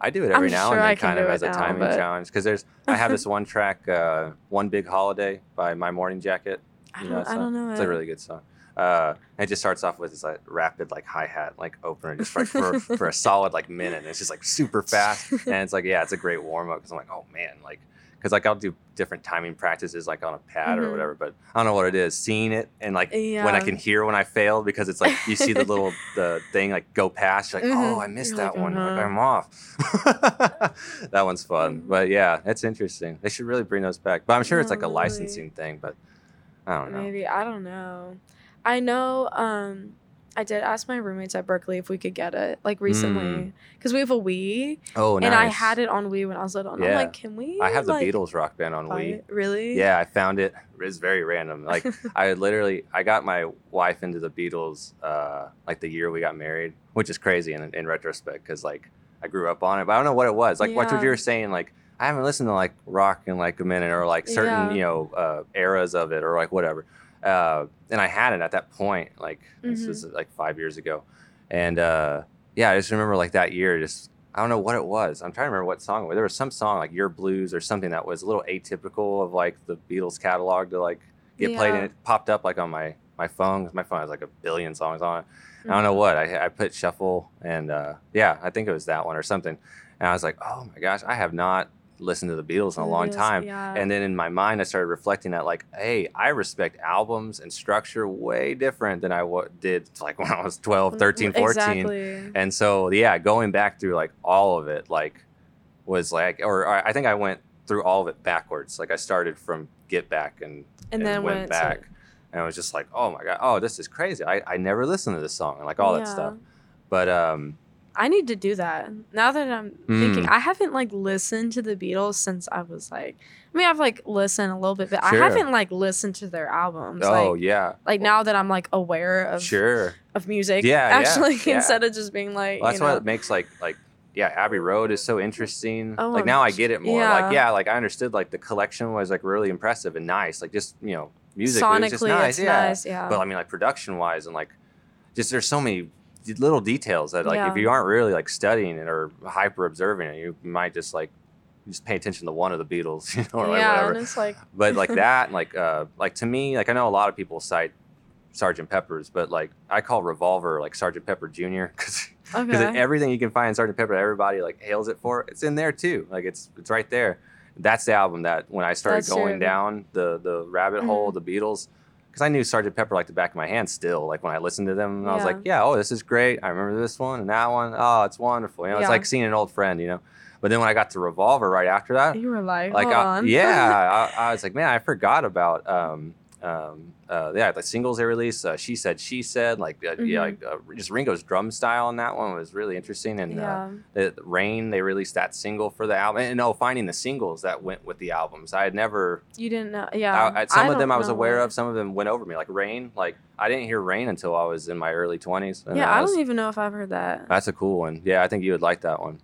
I do it every I'm now sure and then, kind of as a timing but- challenge. Because there's, I have this one track, uh, "One Big Holiday" by My Morning Jacket. I don't, that I don't know. It's it. a really good song. Uh, and it just starts off with this like rapid like hi hat like opener just like for for a solid like minute. And it's just like super fast, and it's like yeah, it's a great warm up because I'm like oh man like because like I'll do different timing practices like on a pad or Mhm. whatever, but I don't know what it is. Seeing it and like when I can hear when I fail because it's like you see the little the thing like go past, you're like oh Mhm. I missed You're that like, one, uh-huh. I'm off. that one's fun, Mhm. but yeah, it's interesting. They should really bring those back, but I'm sure it's like a really. licensing thing, but I don't know. Maybe. I don't know. I know. Um, I did ask my roommates at Berklee if we could get it like recently Mm. because we have a Wii Oh, nice. and I had it on Wii when I was little. And I'm like, can we? I have the like, Beatles rock band on Wii. it? Really? Yeah, I found it. It's very random. Like I literally, I got my wife into the Beatles uh, like the year we got married, which is crazy in, in retrospect because like I grew up on it, but I don't know what it was. Like what you were saying, like I haven't listened to like rock in like a minute or like certain Yeah. you know uh, eras of it or like whatever. Uh, and I had it at that point. Like this Mhm. was like five years ago, and uh, yeah, I just remember like that year. Just I don't know what it was. I'm trying to remember what song. it was. There was some song like Your Blues or something that was a little atypical of like the Beatles catalog to like get played, and it popped up like on my my phone because my phone has like a billion songs on it. I Mm. don't know what. I, I put shuffle and uh, yeah, I think it was that one or something. And I was like, oh my gosh, I have not listened to the Beatles in a The long Beatles, time. yeah. And then in my mind, I started reflecting that like, hey, I respect albums and structure way different than I w- did like when I was 12, 13, 14. Exactly. And so yeah, going back through like all of it, like was like, or I I think I went through all of it backwards. Like I started from Get Back and And then went, went to- back. And I was just like, oh my god, oh this is crazy. I, I never listened to this song and like all that stuff. But um, I need to do that. Now that I'm thinking, Mm. I haven't like listened to the Beatles since I was like, I mean, I've like listened a little bit, but Sure. I haven't like listened to their albums. oh like, yeah, like now that I'm like aware of sure. of music, Yeah, yeah, actually, yeah. instead of just being like, Well, that's you know, what makes like like yeah, Abbey Road is so interesting. Oh, like now I get it more. yeah. Like yeah, like I understood like the collection was like really impressive and nice. Like just you know music was just sonically, nice. yeah. nice. Yeah. But I mean like production wise and like just there's so many little details that like Yeah. if you aren't really like studying it or hyper observing it, you might just like just pay attention to one of the Beatles, you know, or like, yeah, whatever and it's like, but like that and like uh like to me like i know a lot of people cite sergeant pepper's but like i call revolver like sergeant pepper junior because okay. everything you can find in sergeant pepper everybody like hails it for it's in there too like it's it's right there that's the album that when i started That's going your- down the the rabbit hole the beatles because i knew sergeant pepper like the back of my hand still like when i listened to them and i was like yeah. Oh this is great. I remember this one and that one. Oh it's wonderful. You know it's like seeing an old friend you know? But then when i got to revolver right after that you were like, like hold I- on. yeah I, I was like man i forgot about um um uh yeah the singles they released uh, she said she said like uh, yeah Mhm. like uh, just ringo's drum style on that one was really interesting and uh, yeah. the, rain they released that single for the album and oh, finding the singles that went with the albums i had never you didn't know. Yeah. I, I- some of them i was aware what- of some of them went over me like rain like i didn't hear rain until i was in my early 20s Yeah, I was- don't even know if I've heard that. that's a cool one yeah i think you would like that one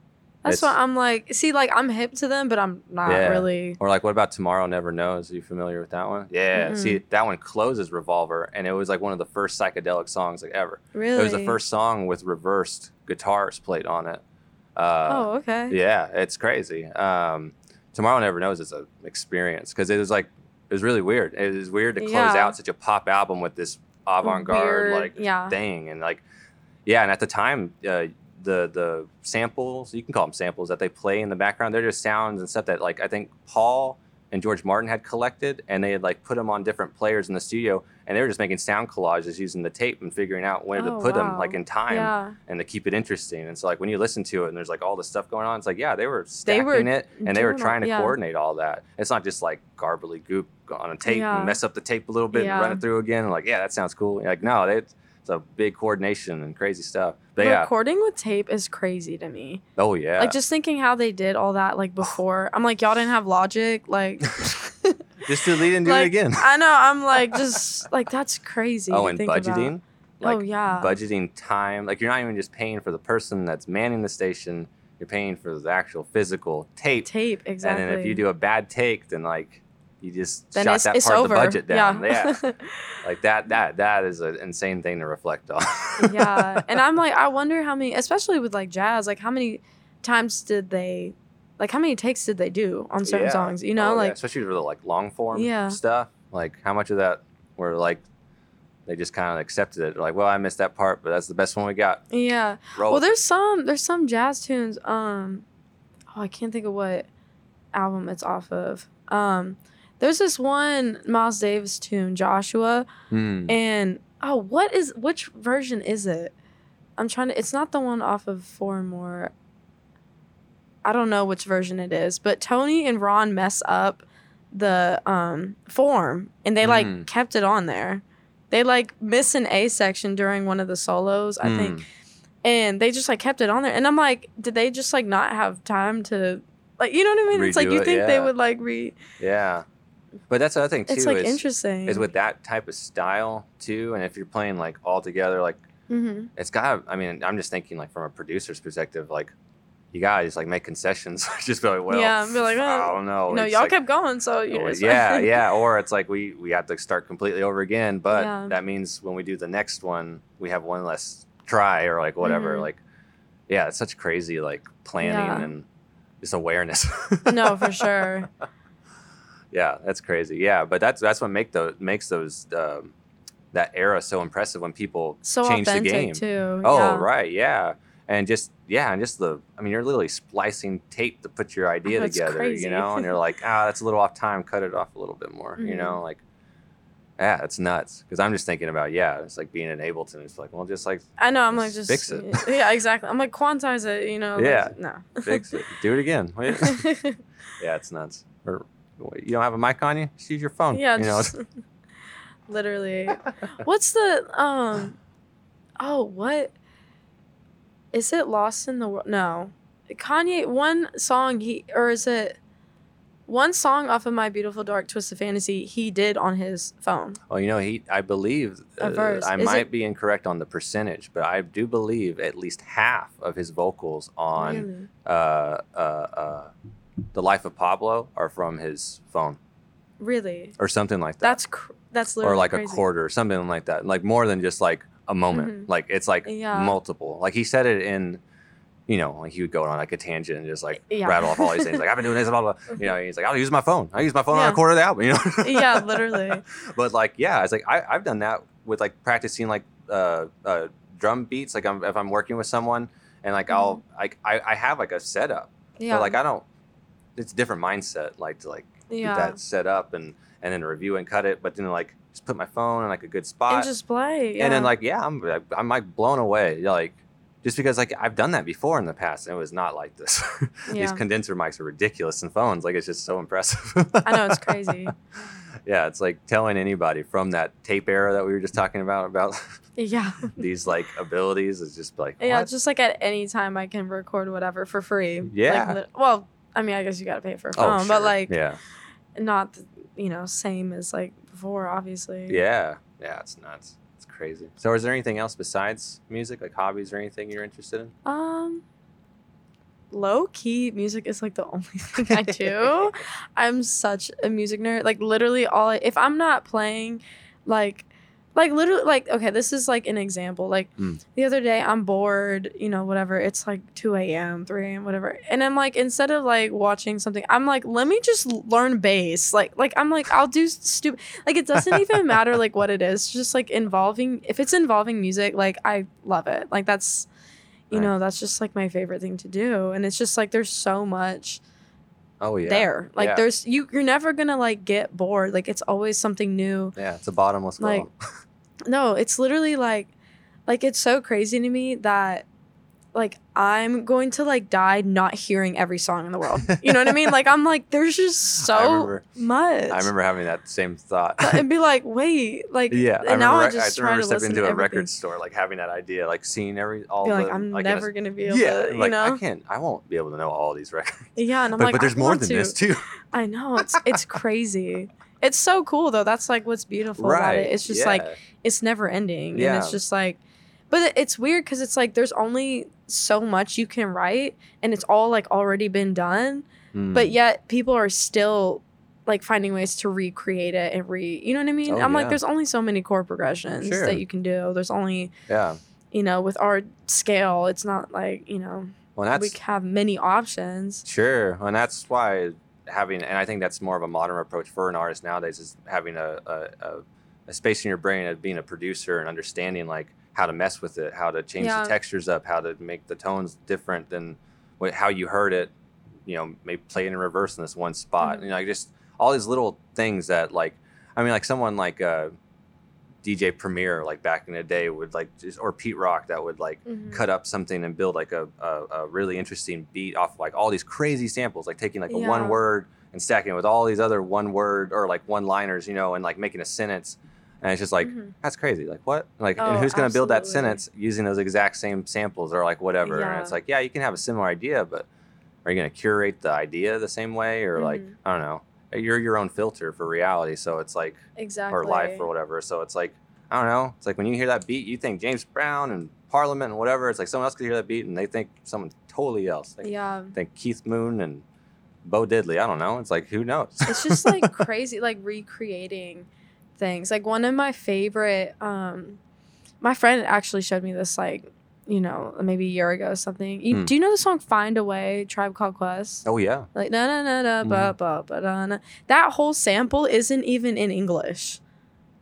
That's why I'm like, see, like I'm hip to them, but I'm not Yeah. really. Or like, what about Tomorrow Never Knows? Are you familiar with that one? Yeah. Mm-mm. See, that one closes Revolver, and it was like one of the first psychedelic songs like ever. Really. It was the first song with reversed guitars played on it. Uh, Oh, okay. Yeah, it's crazy. Um, Tomorrow Never Knows is an experience because it was like it was really weird. It was weird to close Yeah. out such a pop album with this avant-garde Weird, like yeah. thing, and like yeah, and at the time. Uh, the the samples you can call them samples that they play in the background they're just sounds and stuff that like i think paul and george martin had collected and they had like put them on different players in the studio and they were just making sound collages using the tape and figuring out where to Oh, put them like in time Yeah. and to keep it interesting. And so like when you listen to it and there's like all this stuff going on, it's like yeah, they were They stacking were it and they were trying to yeah. coordinate all that. It's not just like garbly goop on a tape Yeah. and mess up the tape a little bit and run it through again. Like yeah, that sounds cool. Like no, they, it's a big coordination and crazy stuff. But yeah, Recording with tape is crazy to me. oh yeah, Like just thinking how they did all that like before. I'm like, y'all didn't have logic. Like, just delete and do like it again. I know. I'm like, just like that's crazy. oh, and budgeting. Oh, like oh yeah. budgeting time. Like you're not even just paying for the person that's manning the station. You're paying for the actual physical tape tape exactly. And then if you do a bad take, then like you just then shot that part over. of the budget down. Yeah. Yeah. like that that that is an insane thing to reflect on. yeah. And I'm like, I wonder how many, especially with like jazz, like how many times did they, like how many takes did they do on certain Yeah. songs? You know, Oh, yeah, like especially for the like long form Yeah. stuff. Like how much of that were like they just kind of accepted it. Like, well, I missed that part, but that's the best one we got. yeah. Roll. Well, it. there's some there's some jazz tunes. Um, oh, I can't think of what album it's off of. Um, there's this one Miles Davis tune, Joshua, Hmm. and oh, what is which version is it? I'm trying to. It's not the one off of Four and More. I don't know which version it is, but Tony and Ron mess up the um form, and they like Mm. kept it on there. They like miss an A section during one of the solos, I think Hmm. and they just like kept it on there and i'm like did they just like not have time to like you know what i mean it's like you it, think they would like re Yeah. But that's the other thing too it's like is, interesting is with that type of style too, and if you're playing like all together, like hmm it's got. I mean, I'm just thinking like from a producer's perspective, like you guys like make concessions. just be like, well, Yeah, be like, I don't know. know, It's y'all like- kept going, so you know, yeah, yeah. Or it's like we we have to start completely over again. But Yeah. that means when we do the next one, we have one less try or like whatever. Mhm. Like, yeah, it's such crazy like planning Yeah. and just awareness. no, for sure. Yeah, that's crazy. Yeah, but that's that's what make those makes those um, that era so impressive when people So change the game. too. Oh, yeah. right, yeah. And just yeah, and just the I mean, you're literally splicing tape to put your idea Oh, together, crazy. you know, and you're like, ah, that's a little off time, cut it off a little bit more, you Mhm. know, like yeah, it's nuts. Because I'm just thinking about yeah, it's like being in Ableton. It's like, well, just like I know. I'm like Just fix it. Yeah, exactly. I'm like quantize it. You know. like, Yeah. no. fix it, do it again. Yeah, it's nuts. Or you don't have a mic on you? Just use your phone. yeah. you know. Just, literally. What's the um? Oh, what? Is it Lost in the World? No, Kanye. One song he or is it? One song off of My Beautiful Dark Twisted Fantasy he did on his phone. Well, you know, he. I believe uh. I Is might it- be incorrect on the percentage, but I do believe at least half of his vocals on Really? uh, uh, uh, the life of Pablo are from his phone Really? or something like that, That's cr- that's literally or like crazy. a quarter, something like that. Like more than just like a moment. Mhm. Like it's like Yeah. multiple. Like he said it in. You know, like he would go on like a tangent and just like Yeah. rattle off all these things. Like I've been doing this, blah blah. blah. You know, he's like, I'll use my phone. I use my phone on a quarter of the album. You know. Yeah, literally. but like yeah it's like I, i've done that with like practicing like uh, uh drum beats like I'm, if i'm working with someone and like i'll like I, I have like a setup Mm-hmm. Yeah. but like i don't it's a different mindset like to like yeah. get that set up and and then review and cut it but then like just put my phone in like a good spot and just play. Yeah. and then like yeah i'm i'm like blown away like just because like I've done that before in the past and it was not like this. These condenser mics are ridiculous and phones. Like it's just so impressive. I know it's crazy. yeah, it's like telling anybody from that tape era that we were just talking about about Yeah. these like abilities is just like Yeah, what? just like at any time I can record whatever for free. Yeah. lit- well, I mean, I guess you got to pay for a Oh, phone, but like yeah, not, the- you know, same as like before, obviously. yeah, yeah. It's nuts. It's crazy. So, is there anything else besides music, like hobbies or anything you're interested in? Um, low key music is like the only thing I do. I'm such a music nerd. Like literally all I, if I'm not playing, like. Like literally, like okay, this is like an example. Like Mm. the other day, I'm bored, you know, whatever. It's like 2 a.m., 3 a.m., whatever, and I'm like, instead of like watching something, I'm like, let me just learn bass. Like, like I'm like, I'll do stupid. Like it doesn't even matter like what it is. Just like involving. If it's involving music, like I love it. Like that's you Right. know that's just like my favorite thing to do and it's just like there's so much Oh yeah, there like Yeah. there's you you're never gonna like get bored like it's always something new Yeah, it's a bottomless Like. no it's literally like like it's so crazy to me that like i'm going to like die not hearing every song in the world you know what i mean like i'm like there's just I so remember- much I remember having that same thought. and be like wait like yeah, and I now remember. i just I remember to stepping into to a everything. record store, like having that idea, like seeing every all be the. like i'm like, never gonna be able yeah, to you like know I can't. I won't be able to know all these records. yeah and i'm but, like but there's I more than to. this too. I know it's it's crazy. It's so cool though. That's like what's beautiful about it. It's just like it's never ending, and it's just like, but it's weird because it's like there's only so much you can write, and it's all like already been done, Mm. but yet people are still like finding ways to recreate it and re. You know what I mean? Oh, I'm yeah. like, there's only so many chord progressions Sure. that you can do. There's only yeah. you know with our scale, it's not like you know Well, that's we have many options. Sure, and that's why having, and I think that's more of a modern approach for an artist nowadays is having a a, a, space in your brain of being a producer and understanding like how to mess with it, how to change Yeah. the textures up, how to make the tones different than what, how you heard it. You know, maybe play it in reverse in this one spot. Mhm. You know, like just all these little things that like, I mean, like someone like uh, DJ Premier, like back in the day, would like just or Pete Rock that would like Mhm. cut up something and build like a, a, a really interesting beat off like all these crazy samples, like taking like a one word and stacking it with all these other one word or like one liners, you know, and like making a sentence. And it's just like, Mhm. that's crazy. Like what? Like, Oh, and who's going to build that sentence using those exact same samples or like whatever? And it's like, yeah, you can have a similar idea, but are you going to curate the idea the same way? Or like, Mhm. I don't know. You're your own filter for reality. So it's like, exactly or life or whatever. So it's like, I don't know. It's like when you hear that beat, you think James Brown and Parliament and whatever. It's like someone else could hear that beat and they think someone totally else. They yeah. think Keith Moon and Bo Diddley. I don't know. It's like who knows? it's just like crazy like recreating things like one of my favorite um my friend actually showed me this like you know maybe a year ago or something you, Hmm. do you know the song find a way tribe called quest oh yeah. like na na na na ba ba ba da na that whole sample isn't even in english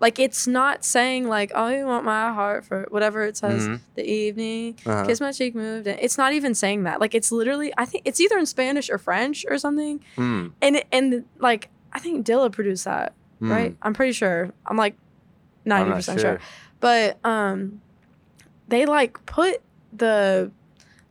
like it's not saying like oh you want my heart for whatever it says Mhm. the evening Uh-huh. kiss my cheek moved and it's not even saying that like it's literally i think it's either in spanish or french or something Hmm. and and like I think Dilla produced that, Hmm. right? I'm pretty sure. I'm like ninety percent sure. But um, they like put the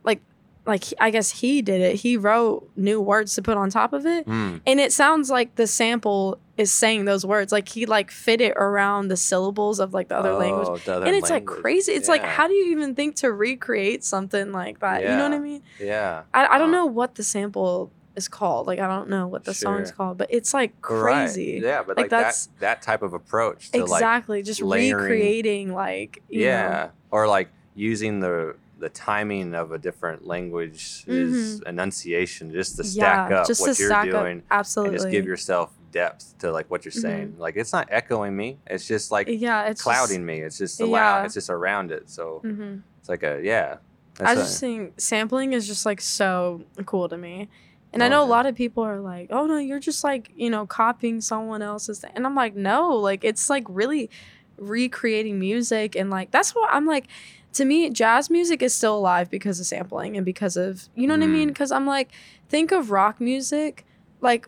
like like I guess he did it. He wrote new words to put on top of it, Hmm. and it sounds like the sample is saying those words. Like he like fit it around the syllables of like the other language. Oh, the other And it's like crazy. It's like, how do you even think to recreate something like that? You know what I mean? Yeah. I, I don't Huh. know what the sample is called. Like I don't know what the song's Sure. called, but it's like Right. crazy. Yeah, but Like, like, that's- that that type of approach to like Exactly. just layering- recreating like you yeah, know. or like using the the timing of a different language is enunciation just to stack yeah, up just what you're doing up. Absolutely. just give yourself depth to like what you're saying. Like it's not echoing me; it's just like yeah, it's clouding me. It's just Yeah. It's just around it. So hmm it's like a yeah. I just think sampling is just like so cool to me. And I Oh, know a lot of people are like, "Oh no, you're just like, you know, copying someone else's." Thing. And I'm like, "No, like it's like really recreating music and like that's what I'm like to me jazz music is still alive because of sampling and because of, you know what I mean? Mm. Cuz I'm like think of rock music, like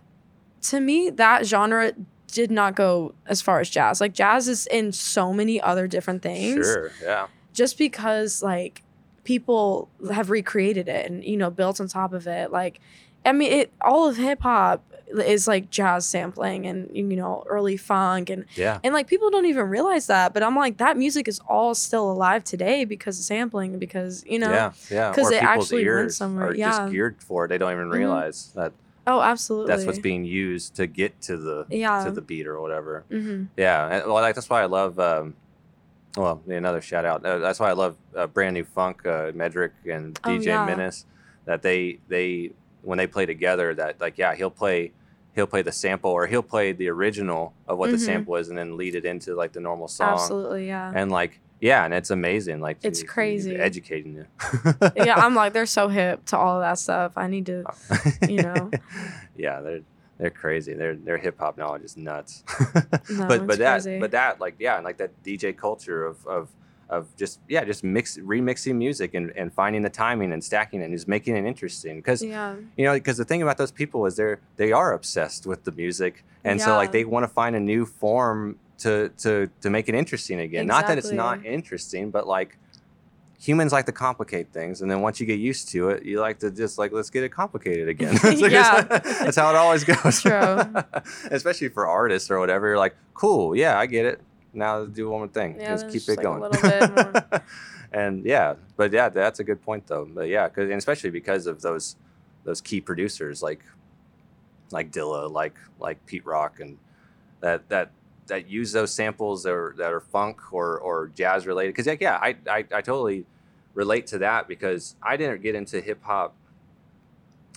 to me that genre did not go as far as jazz. Like jazz is in so many other different things sure. Yeah. just because like people have recreated it and you know built on top of it like i mean it all of hip hop is like jazz sampling and you know early funk and Yeah. and like people don't even realize that but i'm like that music is all still alive today because of sampling because you know yeah. Yeah. 'cause Or it actually went somewhere, are yeah. just geared for it. They don't even Mhm. realize that oh absolutely that's what's being used to get to the yeah to the beat or whatever. hmm Yeah, and, well, like that's why I love. Um, well, another shout out. Uh, that's why I love uh, brand new funk, uh, Medrick and Oh, DJ yeah. Menace. That they they when they play together, that like yeah, he'll play he'll play the sample or he'll play the original of what the Mhm. sample is, and then lead it into like the normal song. absolutely yeah And like yeah, and it's amazing. Like It's crazy. educating you. yeah i'm like they're so hip to all of that stuff i need to you know. yeah, they're they're crazy. Their their hip hop knowledge is nuts. No, but but that crazy. but that like yeah, and like that DJ culture of of of just yeah, just mix remixing music and, and finding the timing and stacking it and just making it interesting. Because yeah. you know because the thing about those people is they're they are obsessed with the music. And so like they want to find a new form to to to make it interesting again. Not that it's not interesting, but like humans like to complicate things. And then once you get used to it you like to just like let's get it complicated again. Like- Yeah. that's how it always goes. True. especially for artists or whatever you're like cool. Yeah i get it now let's do one more thing. Yeah, just keep just, it like, a going. little bit more. and yeah but yeah that's a good point though. But yeah because and especially because of those those key producers like like dilla like like pete rock and that that that use those samples that are, that are funk or or jazz related. Because like, yeah I, I i totally relate to that because i didn't get into hip-hop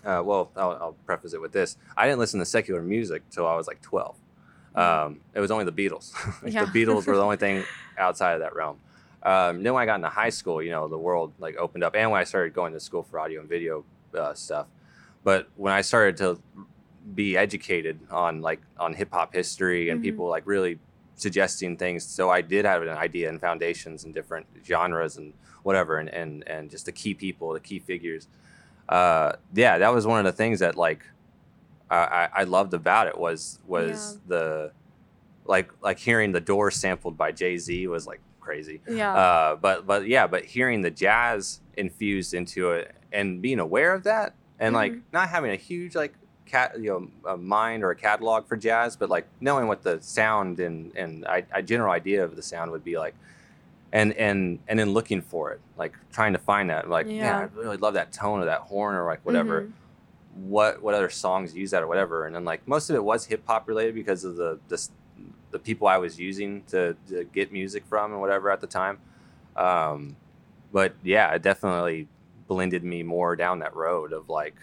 uh, well I'll, I'll preface it with this. I didn't listen to secular music till i was like 12 um, it was only the beatles Like, Yeah. the beatles were the only thing outside of that realm um, then when i got into high school you know the world like opened up and when i started going to school for audio and video uh, stuff but when i started to be educated on like on hip hop history and Mhm. people like really suggesting things. So I did have an idea and foundations and different genres and whatever, and and and just the key people, the key figures. Uh, yeah, that was one of the things that like I, I I loved about it was was the like like hearing the door sampled by Jay Z was like crazy. yeah Uh, but but yeah, but hearing the jazz infused into it and being aware of that and like Mhm. not having a huge like cat you know a mind or a catalog for jazz, but like knowing what the sound and and I, a general idea of the sound would be like. And, and and then looking for it, like trying to find that, like yeah, Yeah. I really love that tone of that horn or like whatever Mhm. What what other songs use that or whatever and then like most of it was hip hop related because of the this the people I was using to, to get music from and whatever at the time. Um, but yeah, it definitely blended me more down that road of like,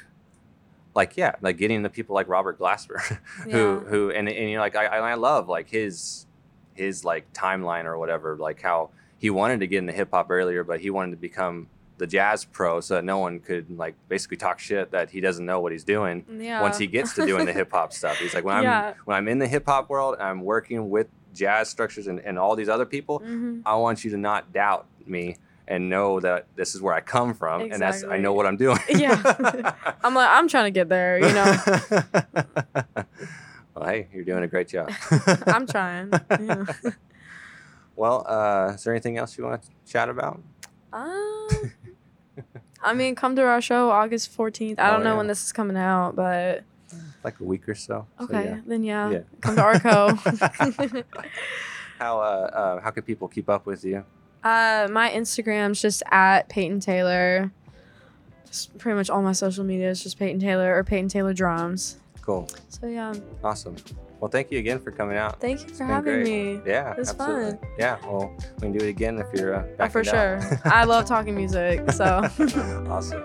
like yeah, like getting the people like Robert Glasper, who Yeah. who and and you know like I I I love like his his like timeline or whatever, like how he wanted to get into hip hop earlier, but he wanted to become the jazz pro so that no one could like basically talk shit that he doesn't know what he's doing Yeah. once he gets to doing the hip hop stuff. He's like when I'm Yeah. when I'm in the hip hop world, I'm working with jazz structures and, and all these other people. hmm I want you to not doubt me and know that this is where I come from and that's I know what I'm doing. Yeah. I'm like, I'm trying to get there, you know. well, hey, you're doing a great job. I'm trying. Yeah. Well, uh, is there anything else you want to chat about? Um, I mean, come to our show August 14th. I Oh, don't know yeah. when this is coming out, but Like a week or so. So, okay, yeah. then yeah, Yeah. come to our Arco. How uh, uh, how can people keep up with you? uh, my Instagram's just at Peyton Taylor. Just pretty much all my social media is just Peyton Taylor or Peyton Taylor Drums. Cool, So yeah, awesome. Well, thank you again for coming out. thank you for having great. me. Yeah, It was absolutely. fun. Yeah, well, we can do it again if you're uh, Oh, back for sure. I love talking music, so. awesome.